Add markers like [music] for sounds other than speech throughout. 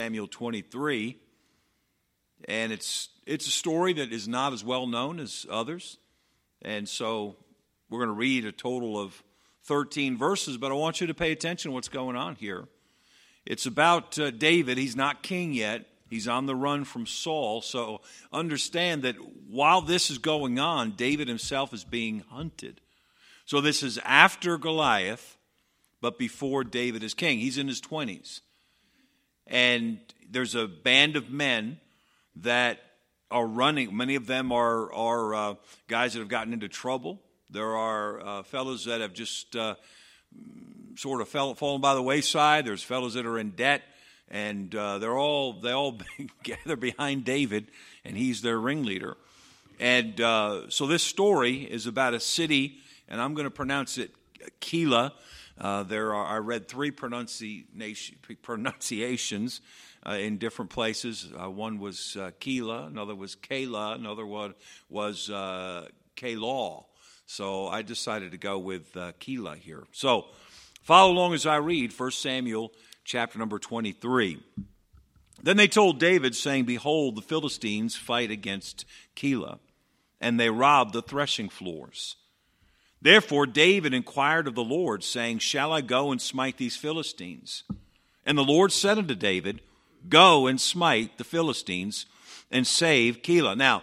Samuel 23. And it's, it's a story that is not as well known as others. And so we're going to read a total of 13 verses, but I want you to pay attention to what's going on here. It's about uh, David. He's not king yet. He's on the run from Saul. So understand that while this is going on, David himself is being hunted. So this is after Goliath, but before David is king. He's in his 20s and there's a band of men that are running. Many of them are are uh, guys that have gotten into trouble. There are uh, fellows that have just uh, sort of fell, fallen by the wayside. There's fellows that are in debt, and uh, they're all they all [laughs] gather behind David, and he's their ringleader. And uh, so this story is about a city, and I'm going to pronounce it Keilah. Uh, there are, I read three [laughs] pronunciations uh, in different places. Uh, one was uh, another was Kayla, another one was uh. So I decided to go with uh, here. So follow along as I read 1 Samuel chapter number 23. Then they told David, saying, Behold, the Philistines fight against Keilah, and they rob the threshing floors. Therefore, David inquired of the Lord, saying, Shall I go and smite these Philistines? And the Lord said unto David, Go and smite the Philistines and save Keilah. Now,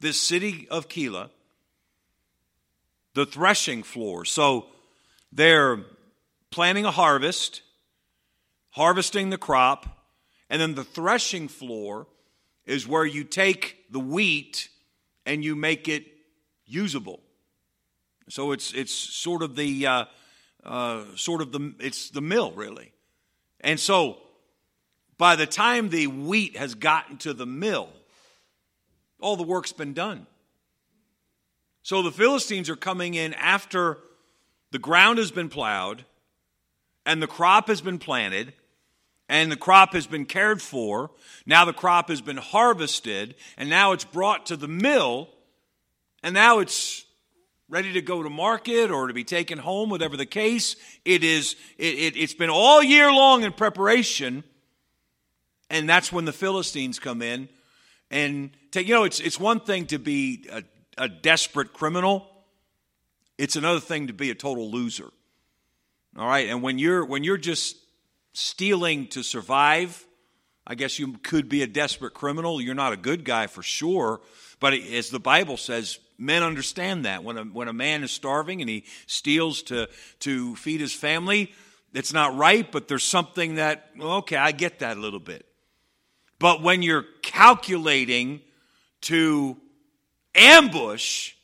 this city of Keilah, the threshing floor. So they're planting a harvest, harvesting the crop, and then the threshing floor is where you take the wheat and you make it usable. So it's it's sort of the uh, uh, sort of the it's the mill really, and so by the time the wheat has gotten to the mill, all the work's been done. So the Philistines are coming in after the ground has been plowed and the crop has been planted and the crop has been cared for. Now the crop has been harvested and now it's brought to the mill and now it's ready to go to market or to be taken home, whatever the case. It is, it, it, has been all year long in preparation. And that's when the Philistines come in and take, you know, it's, it's one thing to be a, a desperate criminal. It's another thing to be a total loser. All right. And when you're, when you're just stealing to survive, I guess you could be a desperate criminal. You're not a good guy for sure. But as the Bible says, Men understand that. When a, when a man is starving and he steals to, to feed his family, it's not right, but there's something that, okay, I get that a little bit. But when you're calculating to ambush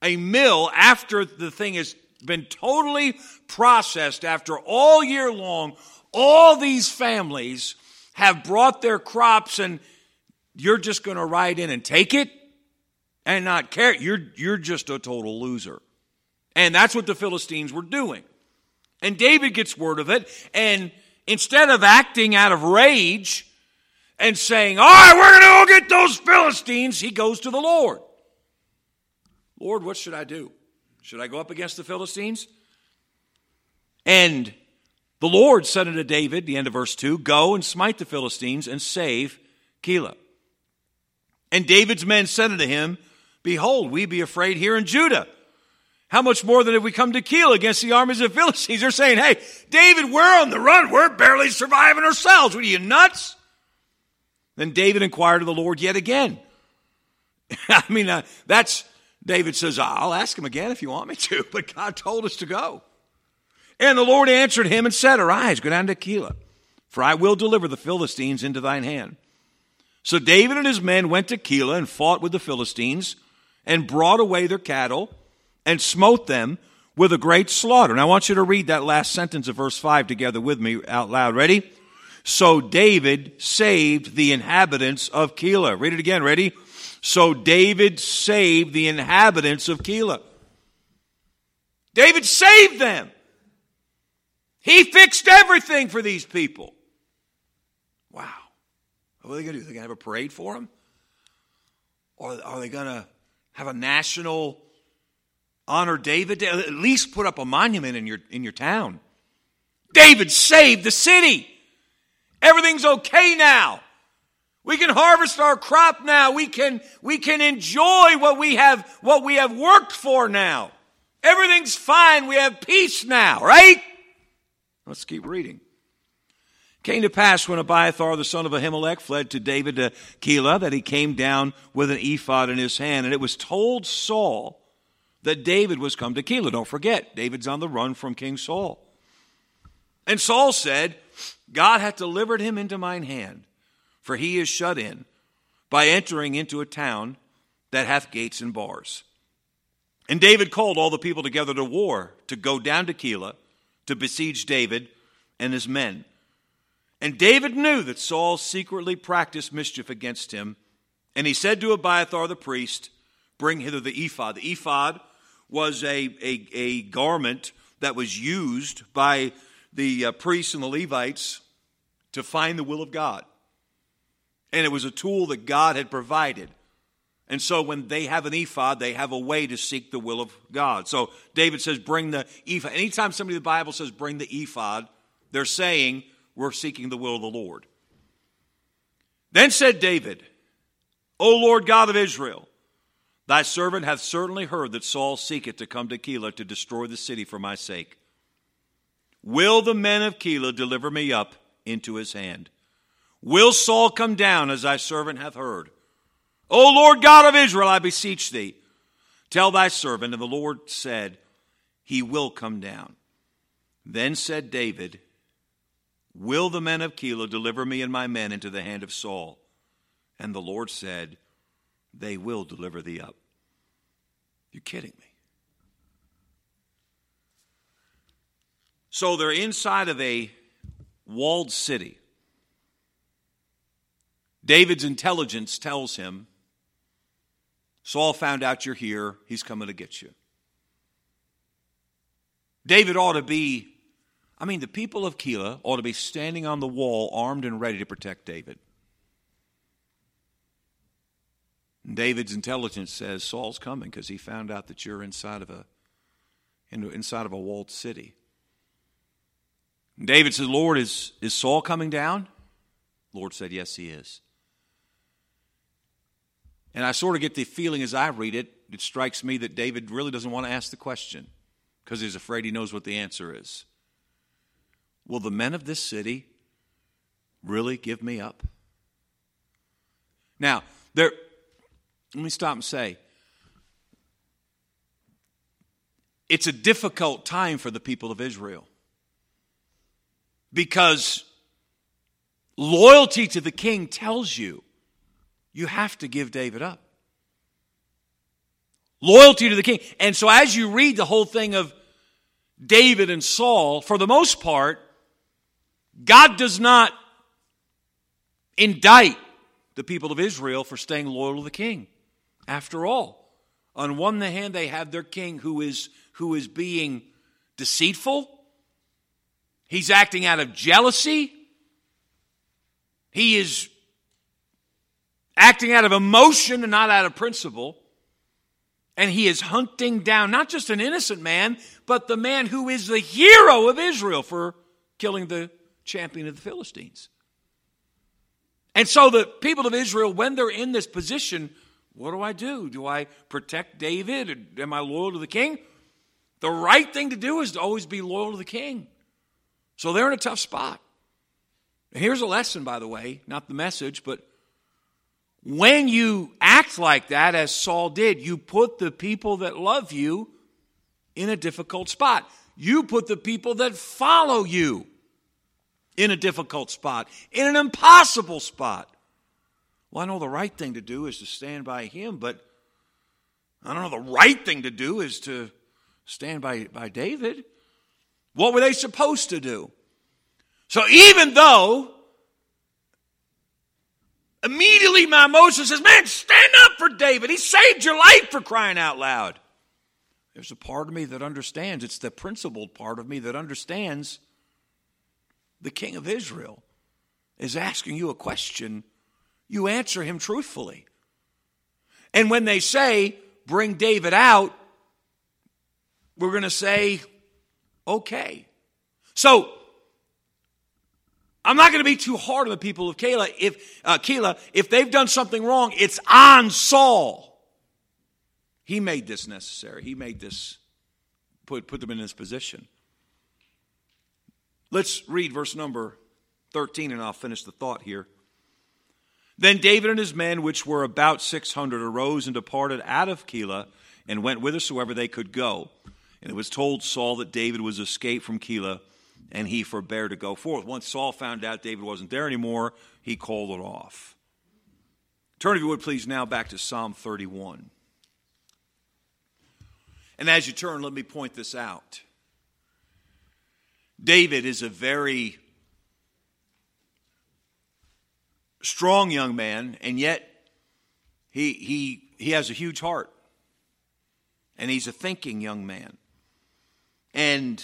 a mill after the thing has been totally processed, after all year long, all these families have brought their crops and you're just going to ride in and take it? And not care, you're, you're just a total loser. And that's what the Philistines were doing. And David gets word of it, and instead of acting out of rage and saying, All right, we're going to go get those Philistines, he goes to the Lord. Lord, what should I do? Should I go up against the Philistines? And the Lord said unto David, the end of verse 2, Go and smite the Philistines and save Keilah. And David's men said unto him, Behold, we be afraid here in Judah. How much more than if we come to Keilah against the armies of Philistines? They're saying, hey, David, we're on the run. We're barely surviving ourselves. What are you, nuts? Then David inquired of the Lord yet again. [laughs] I mean, uh, that's, David says, I'll ask him again if you want me to, [laughs] but God told us to go. And the Lord answered him and said, Arise, go down to Keilah, for I will deliver the Philistines into thine hand. So David and his men went to Keilah and fought with the Philistines and brought away their cattle and smote them with a great slaughter. And I want you to read that last sentence of verse 5 together with me out loud. Ready? So David saved the inhabitants of Keilah. Read it again. Ready? So David saved the inhabitants of Keilah. David saved them. He fixed everything for these people. Wow. What are they going to do? Are they going to have a parade for them? Or are they going to have a national honor David Day. At least put up a monument in your, in your town. David saved the city. Everything's okay now. We can harvest our crop now. We can, we can enjoy what we have, what we have worked for now. Everything's fine. We have peace now, right? Let's keep reading. Came to pass when Abiathar the son of Ahimelech fled to David to Keilah that he came down with an ephod in his hand, and it was told Saul that David was come to Keilah. Don't forget, David's on the run from King Saul. And Saul said, God hath delivered him into mine hand, for he is shut in by entering into a town that hath gates and bars. And David called all the people together to war to go down to Keilah to besiege David and his men. And David knew that Saul secretly practiced mischief against him. And he said to Abiathar the priest, Bring hither the ephod. The ephod was a, a, a garment that was used by the uh, priests and the Levites to find the will of God. And it was a tool that God had provided. And so when they have an ephod, they have a way to seek the will of God. So David says, bring the ephod. Anytime somebody in the Bible says, bring the ephod, they're saying, we're seeking the will of the Lord. Then said David, O Lord God of Israel, thy servant hath certainly heard that Saul seeketh to come to Keilah to destroy the city for my sake. Will the men of Keilah deliver me up into his hand? Will Saul come down as thy servant hath heard? O Lord God of Israel, I beseech thee, tell thy servant. And the Lord said, He will come down. Then said David, Will the men of Keilah deliver me and my men into the hand of Saul? And the Lord said, They will deliver thee up. You're kidding me. So they're inside of a walled city. David's intelligence tells him Saul found out you're here, he's coming to get you. David ought to be, I mean, the people of Keilah ought to be standing on the wall, armed and ready to protect David. And David's intelligence says Saul's coming because he found out that you're inside of a inside of a walled city. David says, Lord, is, is Saul coming down? Lord said, Yes, he is. And I sort of get the feeling as I read it, it strikes me that David really doesn't want to ask the question because he's afraid he knows what the answer is. Will the men of this city really give me up? Now, there, let me stop and say, it's a difficult time for the people of Israel because loyalty to the king tells you you have to give David up. Loyalty to the king. And so as you read the whole thing of David and Saul, for the most part, God does not indict the people of Israel for staying loyal to the king. After all, on one hand, they have their king who is, who is being deceitful, He's acting out of jealousy. He is acting out of emotion and not out of principle. And he is hunting down not just an innocent man, but the man who is the hero of Israel for killing the champion of the Philistines. And so the people of Israel, when they're in this position, what do I do? Do I protect David? Am I loyal to the king? The right thing to do is to always be loyal to the king. So they're in a tough spot. Here's a lesson, by the way, not the message, but when you act like that, as Saul did, you put the people that love you in a difficult spot. You put the people that follow you in a difficult spot, in an impossible spot. Well, I know the right thing to do is to stand by him, but I don't know the right thing to do is to stand by, by David. What were they supposed to do? So even though immediately my emotion says, man, stand up for David. He saved your life for crying out loud. There's a part of me that understands. It's the principled part of me that understands the king of Israel is asking you a question. You answer him truthfully. And when they say, bring David out, we're going to say, okay. So, I'm not going to be too hard on the people of Keilah. If uh, Keilah, if they've done something wrong, it's on Saul. He made this necessary. He made this put put them in this position. Let's read verse number 13 and I'll finish the thought here. Then David and his men, which were about 600, arose and departed out of Keilah and went whithersoever they could go. And it was told Saul that David was escaped from Keilah and he forbore to go forth. Once Saul found out David wasn't there anymore, he called it off. Turn, if you would please, now back to Psalm 31. And as you turn, let me point this out. David is a very strong young man, and yet he, he, he has a huge heart. And he's a thinking young man. And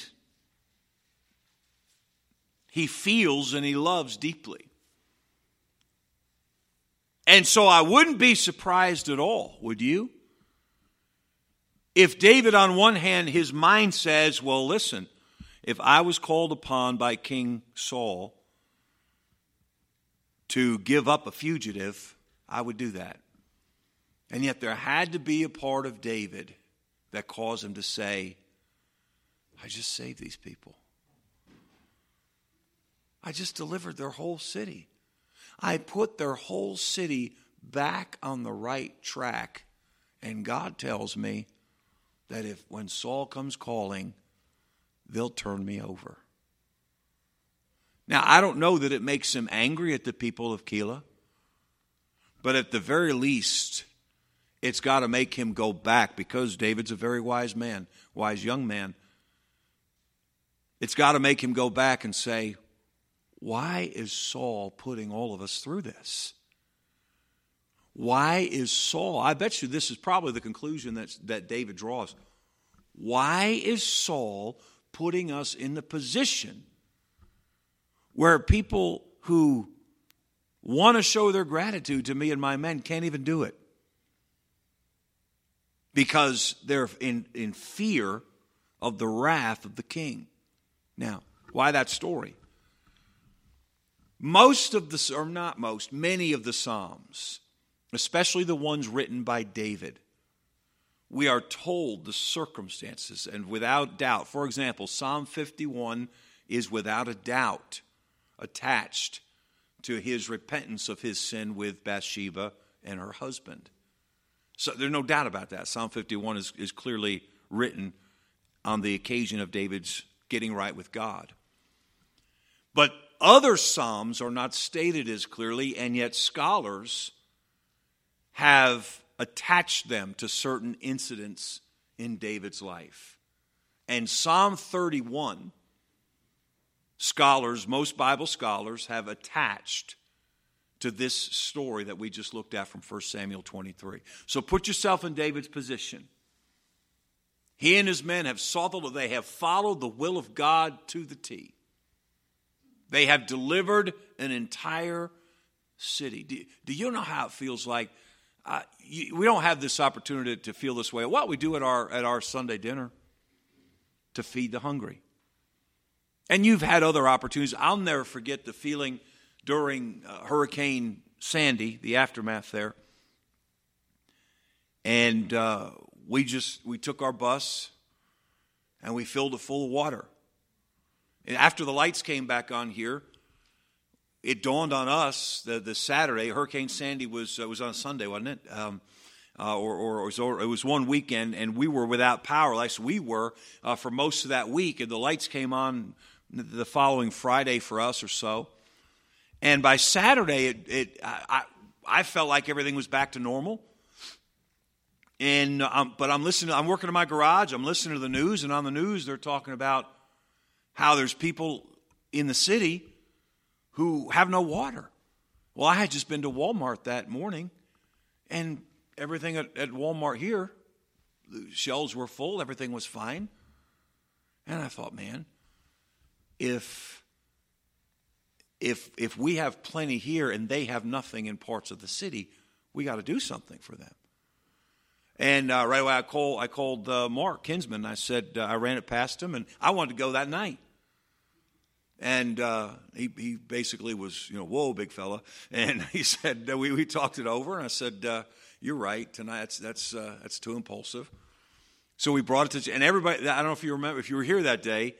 he feels and he loves deeply. And so I wouldn't be surprised at all, would you? If David, on one hand, his mind says, well, listen, if I was called upon by King Saul to give up a fugitive, I would do that. And yet there had to be a part of David that caused him to say, I just saved these people. I just delivered their whole city. I put their whole city back on the right track. And God tells me that if when Saul comes calling, they'll turn me over. Now, I don't know that it makes him angry at the people of Keilah, but at the very least, it's got to make him go back because David's a very wise man, wise young man. It's got to make him go back and say, why is Saul putting all of us through this? Why is Saul? I bet you this is probably the conclusion that, that David draws. Why is Saul putting us in the position where people who want to show their gratitude to me and my men can't even do it? Because they're in, in fear of the wrath of the king. Now, why that story? Most of the, or not most, many of the Psalms, especially the ones written by David, we are told the circumstances, and without doubt, for example, Psalm 51 is without a doubt attached to his repentance of his sin with Bathsheba and her husband. So there's no doubt about that. Psalm 51 is, is clearly written on the occasion of David's getting right with God. But other Psalms are not stated as clearly, and yet scholars have attached them to certain incidents in David's life. And Psalm 31, scholars, most Bible scholars, have attached to this story that we just looked at from 1 Samuel 23. So put yourself in David's position. He and his men have sought the they have followed the will of God to the T. They have delivered an entire city. Do, do you know how it feels like? You, we don't have this opportunity to feel this way. What we do at our at our Sunday dinner to feed the hungry. And you've had other opportunities. I'll never forget the feeling during uh, Hurricane Sandy, the aftermath there. And uh, we just we took our bus and we filled it full of water. And after the lights came back on here, it dawned on us that the Saturday, Hurricane Sandy was, uh, was on Sunday, wasn't it? Um, uh, or, or, or, it was one weekend, and we were without power, like we were uh, for most of that week. And the lights came on the following Friday for us or so. And by Saturday, it, it I, I felt like everything was back to normal. And um, but I'm listening. I'm working in my garage. I'm listening to the news, and on the news they're talking about how there's people in the city who have no water. Well, I had just been to Walmart that morning, and everything at, at Walmart here, the shelves were full, everything was fine. And I thought, man, if if if we have plenty here and they have nothing in parts of the city, we got to do something for them. And uh, right away, I called I called uh, Mark Kinsman. I said uh, I ran it past him, and I wanted to go that night. And uh, he, he basically was, you know, whoa, big fella. And [laughs] he said, uh, we, we talked it over, and I said, uh, you're right, tonight that's, that's, uh, that's too impulsive. So we brought it to, and everybody, I don't know if you remember, if you were here that day,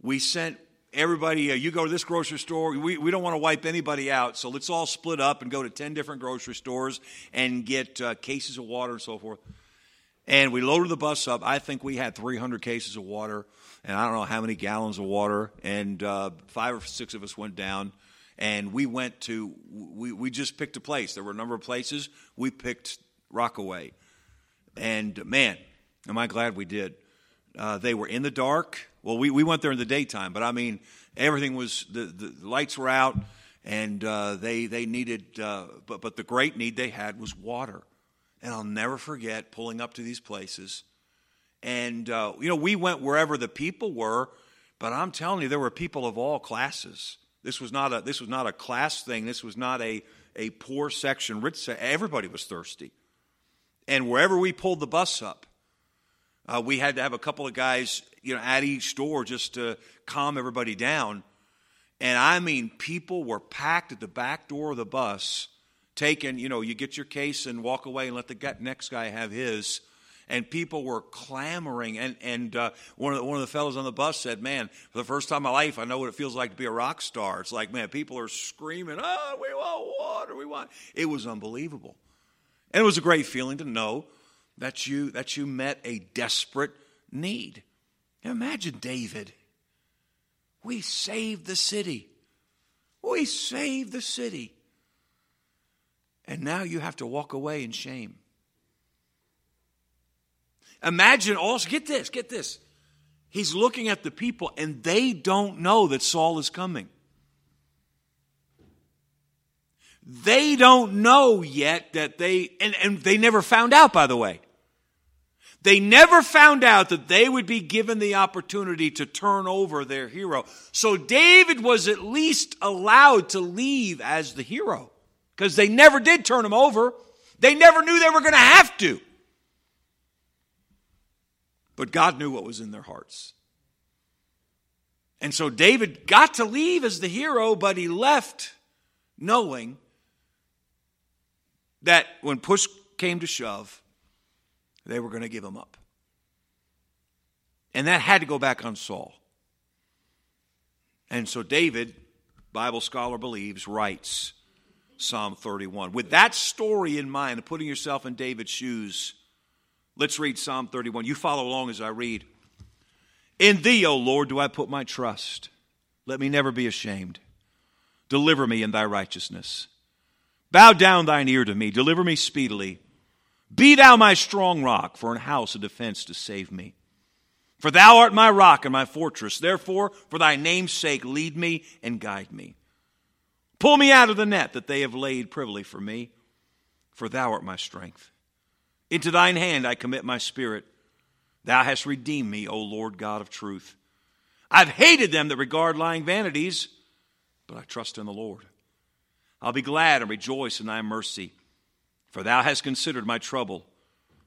we sent everybody, uh, you go to this grocery store. We, we don't want to wipe anybody out, so let's all split up and go to 10 different grocery stores and get uh, cases of water and so forth. And we loaded the bus up. I think we had 300 cases of water and I don't know how many gallons of water, and uh, five or six of us went down, and we went to we we just picked a place. There were a number of places. We picked Rockaway, and man, am I glad we did. Uh, they were in the dark. Well, we, we went there in the daytime, but I mean, everything was the, the lights were out, and uh, they they needed. Uh, but but the great need they had was water, and I'll never forget pulling up to these places and, uh, you know, we went wherever the people were, but I'm telling you, there were people of all classes. This was not a, this was not a class thing. This was not a, a poor section, rich. Everybody was thirsty. And wherever we pulled the bus up, uh, we had to have a couple of guys, you know, at each door just to calm everybody down. And I mean, people were packed at the back door of the bus, taking, you know, you get your case and walk away and let the next guy have his and people were clamoring. And, and uh, one, of the, one of the fellows on the bus said, Man, for the first time in my life, I know what it feels like to be a rock star. It's like, man, people are screaming, Oh, we want water, we want. It was unbelievable. And it was a great feeling to know that you, that you met a desperate need. Imagine David. We saved the city. We saved the city. And now you have to walk away in shame. Imagine also, get this, get this. He's looking at the people and they don't know that Saul is coming. They don't know yet that they, and, and they never found out, by the way. They never found out that they would be given the opportunity to turn over their hero. So David was at least allowed to leave as the hero because they never did turn him over. They never knew they were going to have to. But God knew what was in their hearts. And so David got to leave as the hero, but he left knowing that when push came to shove, they were going to give him up. And that had to go back on Saul. And so David, Bible scholar believes, writes Psalm 31. With that story in mind, putting yourself in David's shoes, Let's read Psalm 31. You follow along as I read. In thee, O Lord, do I put my trust. Let me never be ashamed. Deliver me in thy righteousness. Bow down thine ear to me. Deliver me speedily. Be thou my strong rock for an house of defense to save me. For thou art my rock and my fortress. Therefore, for thy name's sake, lead me and guide me. Pull me out of the net that they have laid privily for me, for thou art my strength. Into thine hand I commit my spirit. Thou hast redeemed me, O Lord God of truth. I've hated them that regard lying vanities, but I trust in the Lord. I'll be glad and rejoice in thy mercy, for thou hast considered my trouble.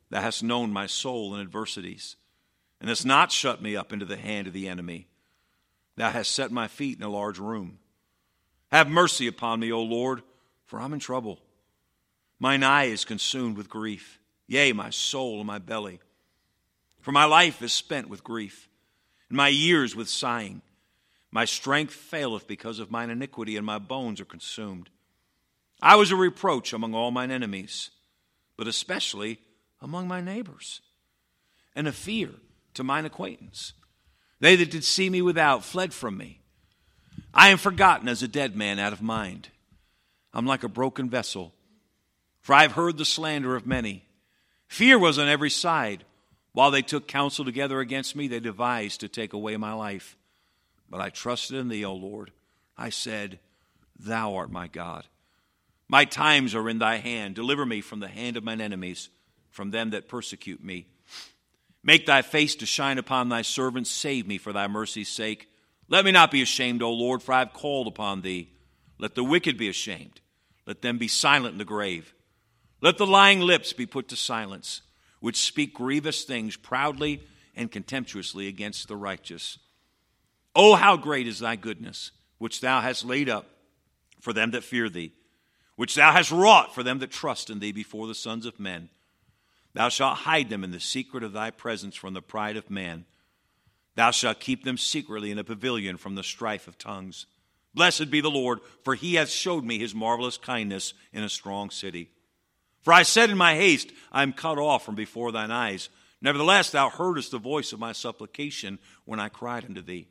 Thou hast known my soul in adversities, and hast not shut me up into the hand of the enemy. Thou hast set my feet in a large room. Have mercy upon me, O Lord, for I'm in trouble. Mine eye is consumed with grief. Yea, my soul and my belly. For my life is spent with grief, and my years with sighing. My strength faileth because of mine iniquity, and my bones are consumed. I was a reproach among all mine enemies, but especially among my neighbors, and a fear to mine acquaintance. They that did see me without fled from me. I am forgotten as a dead man out of mind. I'm like a broken vessel, for I have heard the slander of many. Fear was on every side. While they took counsel together against me, they devised to take away my life. But I trusted in thee, O Lord. I said, Thou art my God. My times are in thy hand. Deliver me from the hand of mine enemies, from them that persecute me. Make thy face to shine upon thy servant. Save me for thy mercy's sake. Let me not be ashamed, O Lord, for I have called upon thee. Let the wicked be ashamed. Let them be silent in the grave. Let the lying lips be put to silence, which speak grievous things proudly and contemptuously against the righteous. Oh, how great is thy goodness which thou hast laid up for them that fear thee, which thou hast wrought for them that trust in thee before the sons of men. Thou shalt hide them in the secret of thy presence from the pride of man. Thou shalt keep them secretly in a pavilion from the strife of tongues. Blessed be the Lord, for he hath showed me his marvelous kindness in a strong city. For I said in my haste, I am cut off from before thine eyes. Nevertheless, thou heardest the voice of my supplication when I cried unto thee.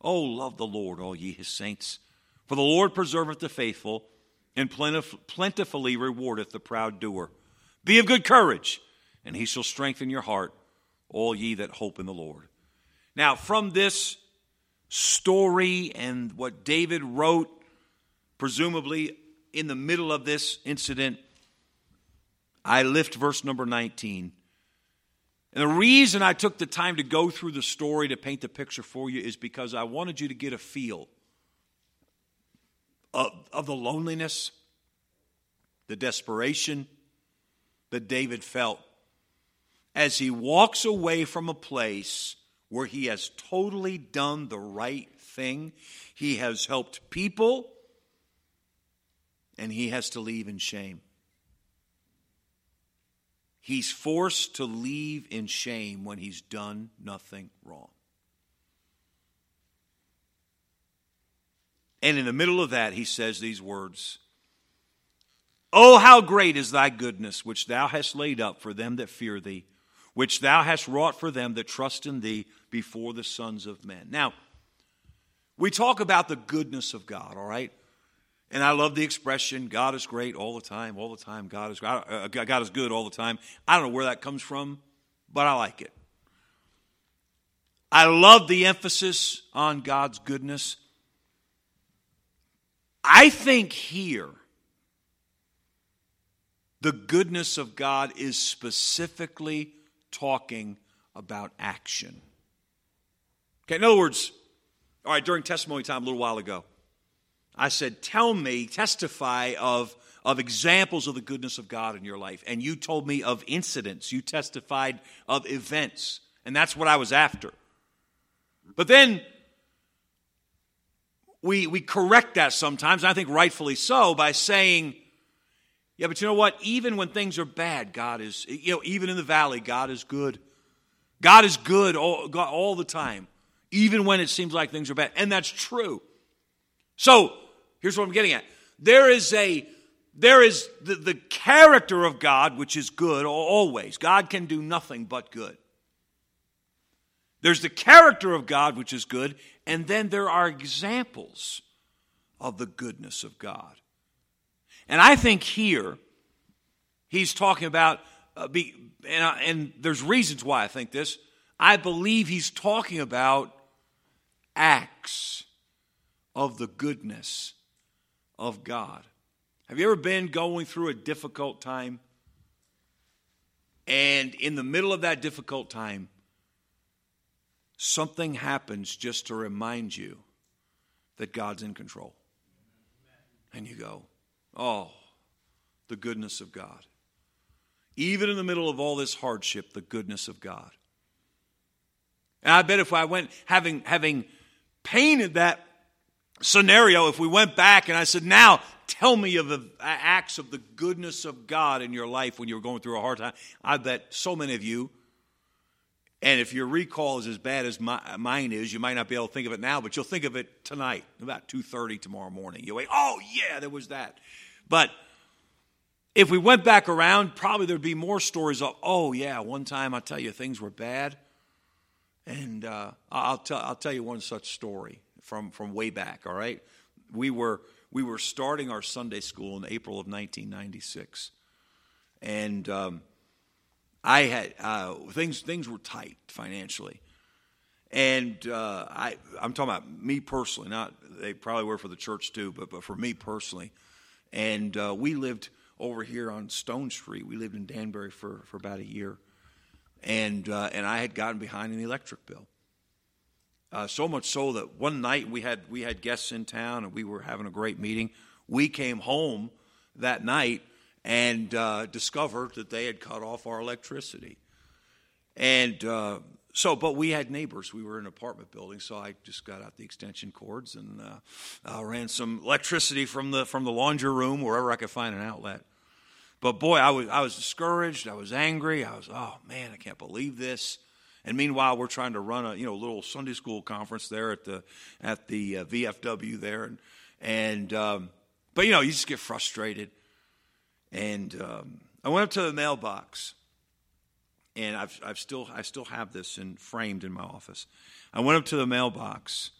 O love the Lord, all ye his saints. For the Lord preserveth the faithful, and plentifully rewardeth the proud doer. Be of good courage, and he shall strengthen your heart, all ye that hope in the Lord. Now, from this story and what David wrote, presumably in the middle of this incident, I lift verse number 19. And the reason I took the time to go through the story to paint the picture for you is because I wanted you to get a feel of, of the loneliness, the desperation that David felt as he walks away from a place where he has totally done the right thing. He has helped people, and he has to leave in shame. He's forced to leave in shame when he's done nothing wrong. And in the middle of that, he says these words Oh, how great is thy goodness, which thou hast laid up for them that fear thee, which thou hast wrought for them that trust in thee before the sons of men. Now, we talk about the goodness of God, all right? And I love the expression, God is great all the time, all the time. God is, uh, God is good all the time. I don't know where that comes from, but I like it. I love the emphasis on God's goodness. I think here, the goodness of God is specifically talking about action. Okay, in other words, all right, during testimony time a little while ago, I said, Tell me, testify of, of examples of the goodness of God in your life. And you told me of incidents, you testified of events. And that's what I was after. But then we, we correct that sometimes, and I think rightfully so, by saying, yeah, but you know what? Even when things are bad, God is, you know, even in the valley, God is good. God is good all, all the time, even when it seems like things are bad. And that's true. So, here's what I'm getting at. There is a there is the, the character of God, which is good always. God can do nothing but good. There's the character of God, which is good, and then there are examples of the goodness of God. And I think here, he's talking about, uh, be, and, uh, and there's reasons why I think this. I believe he's talking about acts of the goodness of God. Have you ever been going through a difficult time? And in the middle of that difficult time, something happens just to remind you that God's in control. And you go, oh, the goodness of God. Even in the middle of all this hardship, the goodness of God. And I bet if I went having having painted that scenario, if we went back and I said, now tell me of the acts of the goodness of God in your life when you were going through a hard time, I bet so many of you, and if your recall is as bad as my, mine is, you might not be able to think of it now, but you'll think of it tonight, about 2.30 tomorrow morning. You'll wait, oh yeah, there was that. But if we went back around, probably there'd be more stories of, oh yeah, one time I tell you things were bad. And uh, I'll, tell, I'll tell you one such story from, from way back, all right? We were, we were starting our Sunday school in April of 1996. And um, I had, uh, things, things were tight financially. And uh, I, I'm talking about me personally, not, they probably were for the church too, but, but for me personally. And uh, we lived over here on Stone Street. We lived in Danbury for, for about a year. And, uh, and I had gotten behind in the electric bill. Uh, so much so that one night we had we had guests in town and we were having a great meeting. We came home that night and uh, discovered that they had cut off our electricity. And uh, so, but we had neighbors. We were in an apartment building, so I just got out the extension cords and uh, ran some electricity from the from the laundry room wherever I could find an outlet. But boy, I was I was discouraged. I was angry. I was, oh man, I can't believe this. And meanwhile, we're trying to run a you know little Sunday school conference there at the at the uh, VFW there, and and um, but you know you just get frustrated. And um, I went up to the mailbox and I've, I've still, I still have this in, framed in my office. I went up to the mailbox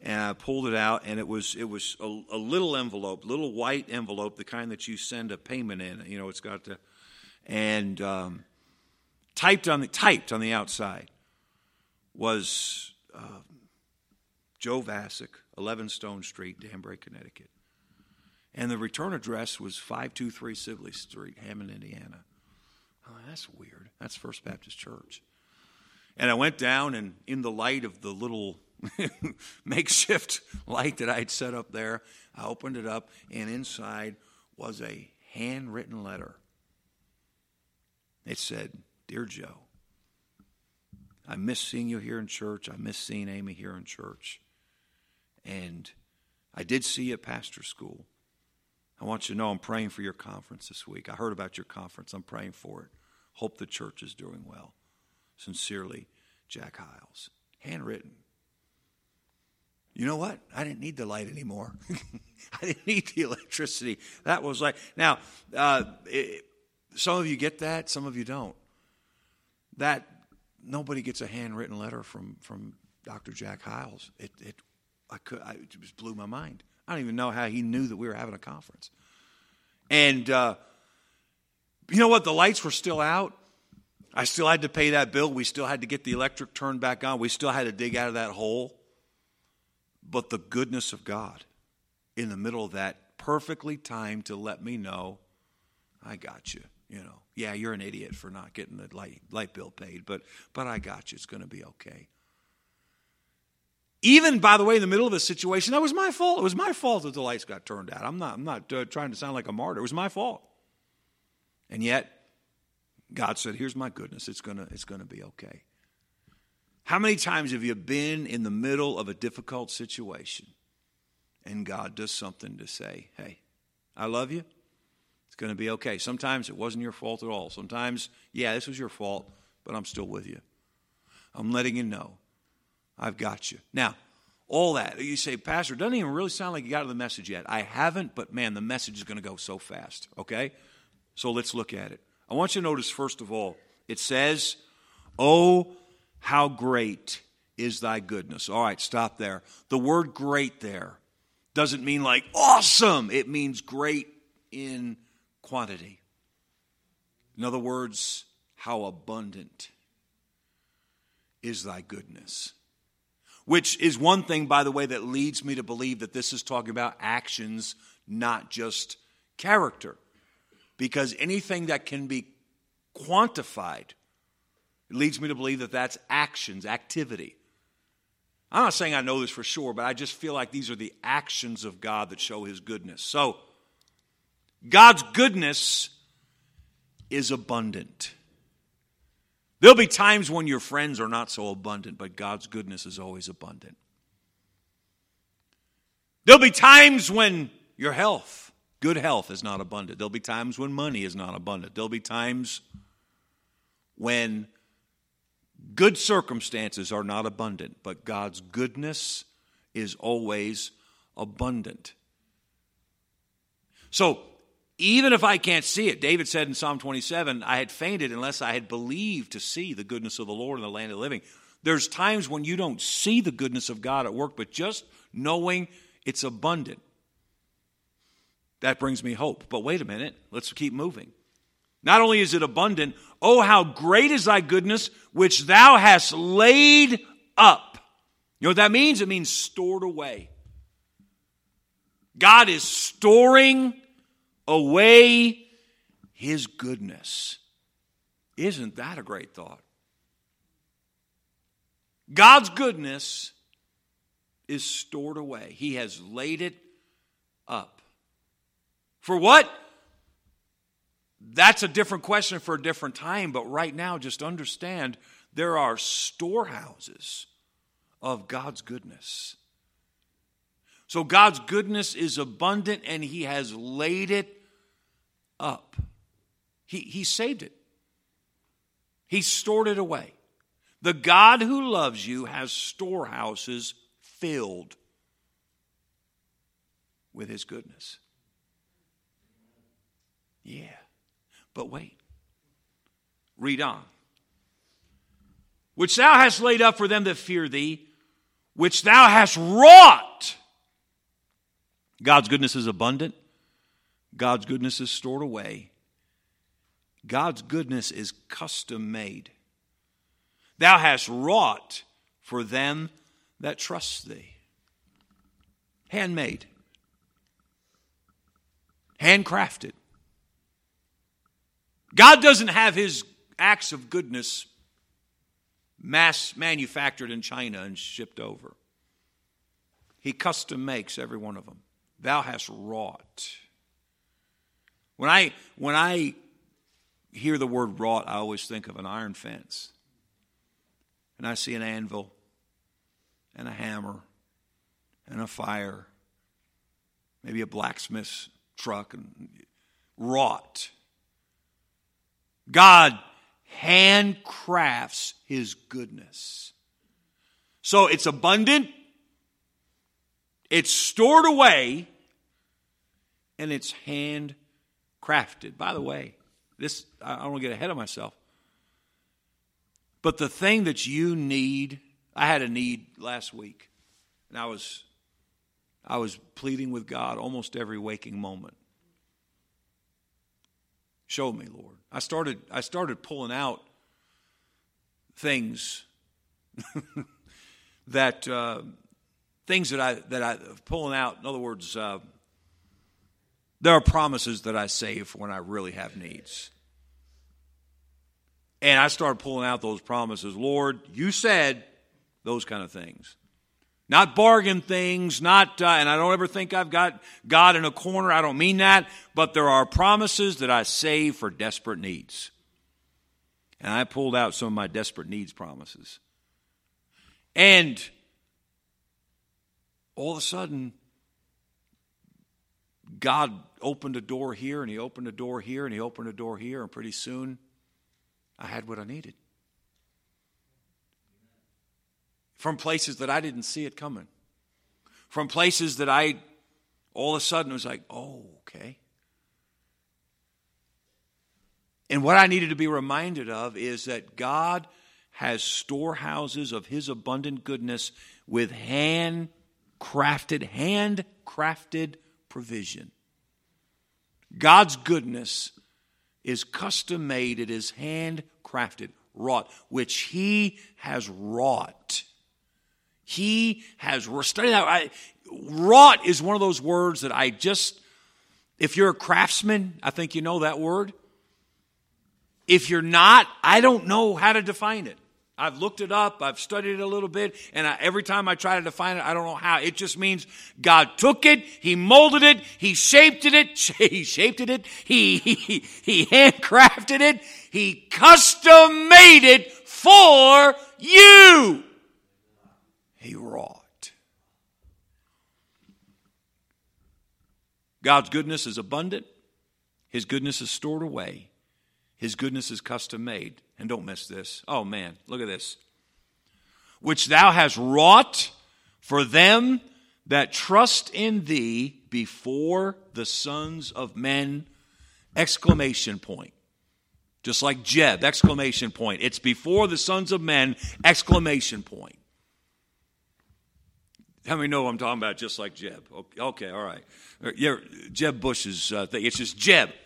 and I pulled it out, and it was it was a, a, little envelope, little white envelope, the kind that you send a payment in. You know, it's got the and um, typed on the typed on the outside was uh, Joe Vasick, 11 Stone Street, Danbury, Connecticut, and the return address was 523 Sibley Street, Hammond, Indiana. Oh, that's weird. That's First Baptist Church. And I went down, and in the light of the little [laughs] makeshift light that I had set up there, I opened it up, and inside was a handwritten letter. It said, Dear Joe, I miss seeing you here in church. I miss seeing Amy here in church. And I did see you at pastor school. I want you to know I'm praying for your conference this week. I heard about your conference. I'm praying for it. Hope the church is doing well. Sincerely, Jack Hyles. Handwritten. You know what? I didn't need the light anymore. [laughs] I didn't need the electricity. That was like, now, uh, it, some of you get that, some of you don't. That, nobody gets a handwritten letter from, from Dr. Jack Hyles. It, it, I could, I, it just blew my mind. I don't even know how he knew that we were having a conference. And, uh, you know what? The lights were still out. I still had to pay that bill. We still had to get the electric turned back on. We still had to dig out of that hole. But the goodness of God in the middle of that perfectly timed to let me know, I got you. You know, yeah, you're an idiot for not getting the light, light bill paid, but, but I got you. It's going to be okay. Even, by the way, in the middle of a situation, that was my fault. It was my fault that the lights got turned out. I'm not, I'm not uh, trying to sound like a martyr. It was my fault. And yet, God said, Here's my goodness. It's going to it's going to be okay. How many times have you been in the middle of a difficult situation and God does something to say, Hey, I love you. It's going to be okay. Sometimes it wasn't your fault at all. Sometimes, yeah, this was your fault, but I'm still with you. I'm letting you know I've got you. Now, all that. You say, Pastor, doesn't even really sound like you got to the message yet. I haven't, but man, the message is going to go so fast, okay? So let's look at it. I want you to notice, first of all, it says, Oh, how great is thy goodness. All right, stop there. The word great there doesn't mean like awesome, it means great in quantity. In other words, how abundant is thy goodness. Which is one thing, by the way, that leads me to believe that this is talking about actions, not just character because anything that can be quantified leads me to believe that that's actions, activity. I'm not saying I know this for sure, but I just feel like these are the actions of God that show his goodness. So, God's goodness is abundant. There'll be times when your friends are not so abundant, but God's goodness is always abundant. There'll be times when your health Good health is not abundant. There'll be times when money is not abundant. There'll be times when good circumstances are not abundant, but God's goodness is always abundant. So, even if I can't see it, David said in Psalm 27, I had fainted unless I had believed to see the goodness of the Lord in the land of the living. There's times when you don't see the goodness of God at work, but just knowing it's abundant that brings me hope. But wait a minute, let's keep moving. Not only is it abundant, oh, how great is thy goodness, which thou hast laid up. You know what that means? It means stored away. God is storing away his goodness. Isn't that a great thought? God's goodness is stored away, He has laid it up. For what? That's a different question for a different time, but right now, just understand there are storehouses of God's goodness. So God's goodness is abundant and He has laid it up. He, he saved it, He stored it away. The God who loves you has storehouses filled with His goodness. Yeah. But wait. Read on. Which thou hast laid up for them that fear thee, which thou hast wrought. God's goodness is abundant. God's goodness is stored away. God's goodness is custom made. Thou hast wrought for them that trust thee. Handmade, handcrafted. God doesn't have his acts of goodness mass manufactured in China and shipped over. He custom makes every one of them. Thou hast wrought. When I when I hear the word wrought, I always think of an iron fence. And I see an anvil and a hammer and a fire, maybe a blacksmith's truck and wrought. God handcrafts his goodness. So it's abundant, it's stored away, and it's handcrafted. By the way, this I don't want to get ahead of myself. But the thing that you need, I had a need last week, and I was I was pleading with God almost every waking moment. Show me, Lord. I started, I started pulling out things [laughs] that uh, things that I that I pulling out. In other words, uh, there are promises that I save for when I really have needs. And I started pulling out those promises. Lord, you said those kind of things. Not bargain things, not, uh, and I don't ever think I've got God in a corner. I don't mean that. But there are promises that I save for desperate needs. And I pulled out some of my desperate needs promises. And all of a sudden, God opened a door here, and He opened a door here, and He opened a door here, and pretty soon I had what I needed from places that I didn't see it coming, from places that I all of a sudden was like, oh, okay. And what I needed to be reminded of is that God has storehouses of His abundant goodness with hand crafted, hand crafted provision. God's goodness is custom made, it is hand crafted, wrought, which He has wrought he has studied that. I, wrought is one of those words that I just, if you're a craftsman, I think you know that word. If you're not, I don't know how to define it. I've looked it up, I've studied it a little bit, and I, every time I try to define it, I don't know how. It just means God took it, He molded it, He shaped it, [laughs] He shaped it, He, he, [laughs] he handcrafted it, He custom made it for you he wrought. God's goodness is abundant, His goodness is stored away, His goodness is custom made. And don't miss this. Oh man, look at this. Which thou hast wrought for them that trust in thee before the sons of men. Exclamation point. Just like Jeb, exclamation point. It's before the sons of men, exclamation point. How many know I'm talking about just like Jeb? Okay, all right. Jeb Bush's uh, thing. It's just Jeb. [laughs]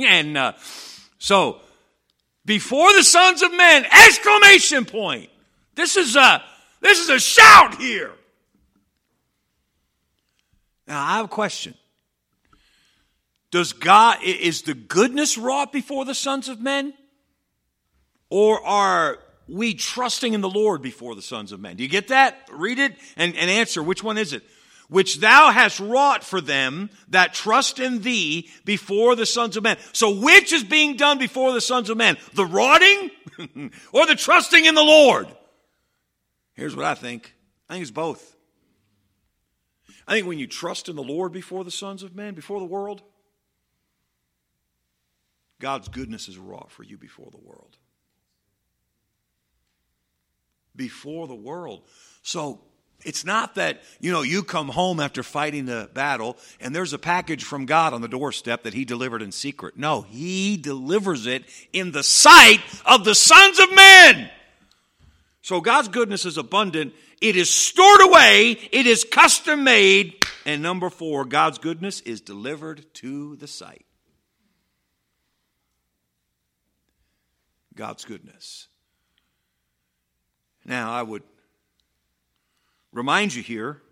And uh, so, before the sons of men, exclamation point. This is a, this is a shout here. Now, I have a question. Does God, is the goodness wrought before the sons of men? Or are we trusting in the Lord before the sons of men? Do you get that? Read it and, and answer. Which one is it? Which thou hast wrought for them that trust in thee before the sons of men. So which is being done before the sons of men? The rotting [laughs] or the trusting in the Lord? Here's what I think. I think it's both. I think when you trust in the Lord before the sons of men, before the world, God's goodness is wrought for you before the world. Before the world. So it's not that, you know, you come home after fighting the battle and there's a package from God on the doorstep that He delivered in secret. No, He delivers it in the sight of the sons of men. So God's goodness is abundant. It is stored away. It is custom made. And number four, God's goodness is delivered to the sight. God's goodness. Now, I would remind you here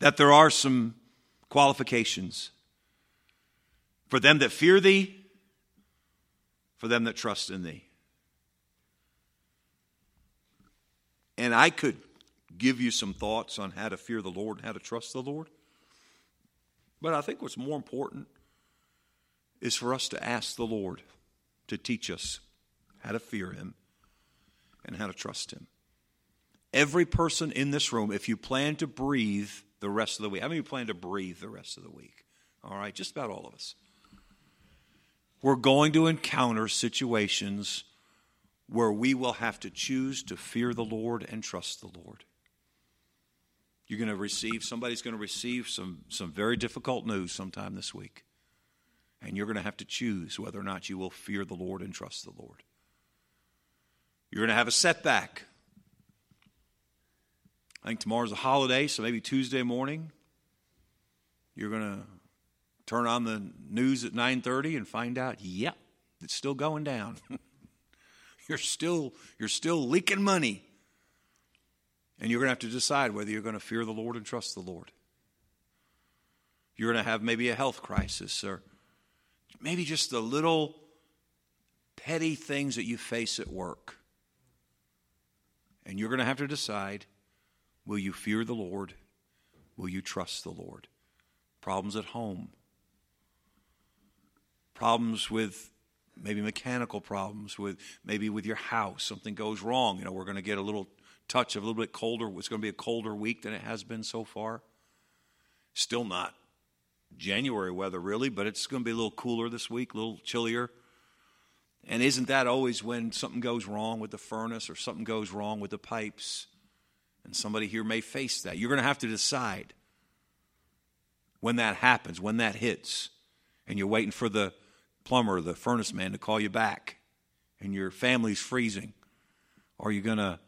that there are some qualifications for them that fear thee, for them that trust in thee. And I could give you some thoughts on how to fear the Lord and how to trust the Lord. But I think what's more important is for us to ask the Lord to teach us how to fear Him and how to trust Him. Every person in this room, if you plan to breathe the rest of the week, how many of you plan to breathe the rest of the week? All right, just about all of us. We're going to encounter situations where we will have to choose to fear the Lord and trust the Lord. You're going to receive, somebody's going to receive some, some very difficult news sometime this week. And you're going to have to choose whether or not you will fear the Lord and trust the Lord. You're going to have a setback. I think tomorrow's a holiday, so maybe Tuesday morning you're going to turn on the news at 9:30 and find out, yep, it's still going down. [laughs] you're still you're still leaking money. And you're going to have to decide whether you're going to fear the Lord and trust the Lord. You're going to have maybe a health crisis or maybe just the little petty things that you face at work. And you're going to have to decide Will you fear the Lord? Will you trust the Lord? Problems at home. Problems with maybe mechanical problems with maybe with your house something goes wrong you know we're going to get a little touch of a little bit colder it's going to be a colder week than it has been so far still not january weather really but it's going to be a little cooler this week a little chillier and isn't that always when something goes wrong with the furnace or something goes wrong with the pipes and somebody here may face that. You're going to have to decide when that happens, when that hits, and you're waiting for the plumber, the furnace man to call you back, and your family's freezing. Are you going to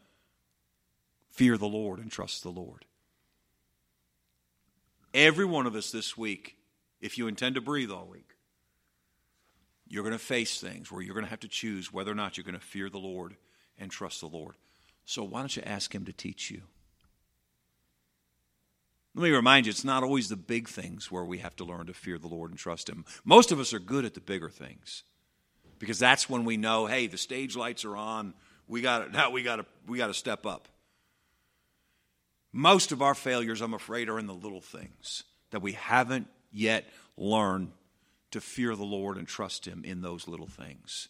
fear the Lord and trust the Lord? Every one of us this week, if you intend to breathe all week, you're going to face things where you're going to have to choose whether or not you're going to fear the Lord and trust the Lord. So why don't you ask Him to teach you? Let me remind you, it's not always the big things where we have to learn to fear the Lord and trust Him. Most of us are good at the bigger things because that's when we know, hey, the stage lights are on. We got now we got to we got to step up. Most of our failures, I'm afraid, are in the little things that we haven't yet learned to fear the Lord and trust Him in those little things.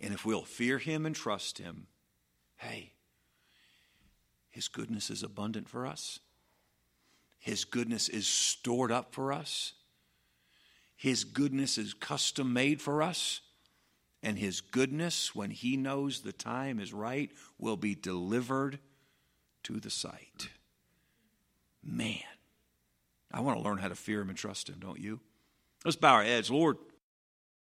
And if we'll fear Him and trust Him, Hey, His goodness is abundant for us. His goodness is stored up for us. His goodness is custom made for us. And His goodness, when He knows the time is right, will be delivered to the sight. Man, I want to learn how to fear Him and trust Him, don't you? Let's bow our heads. Lord,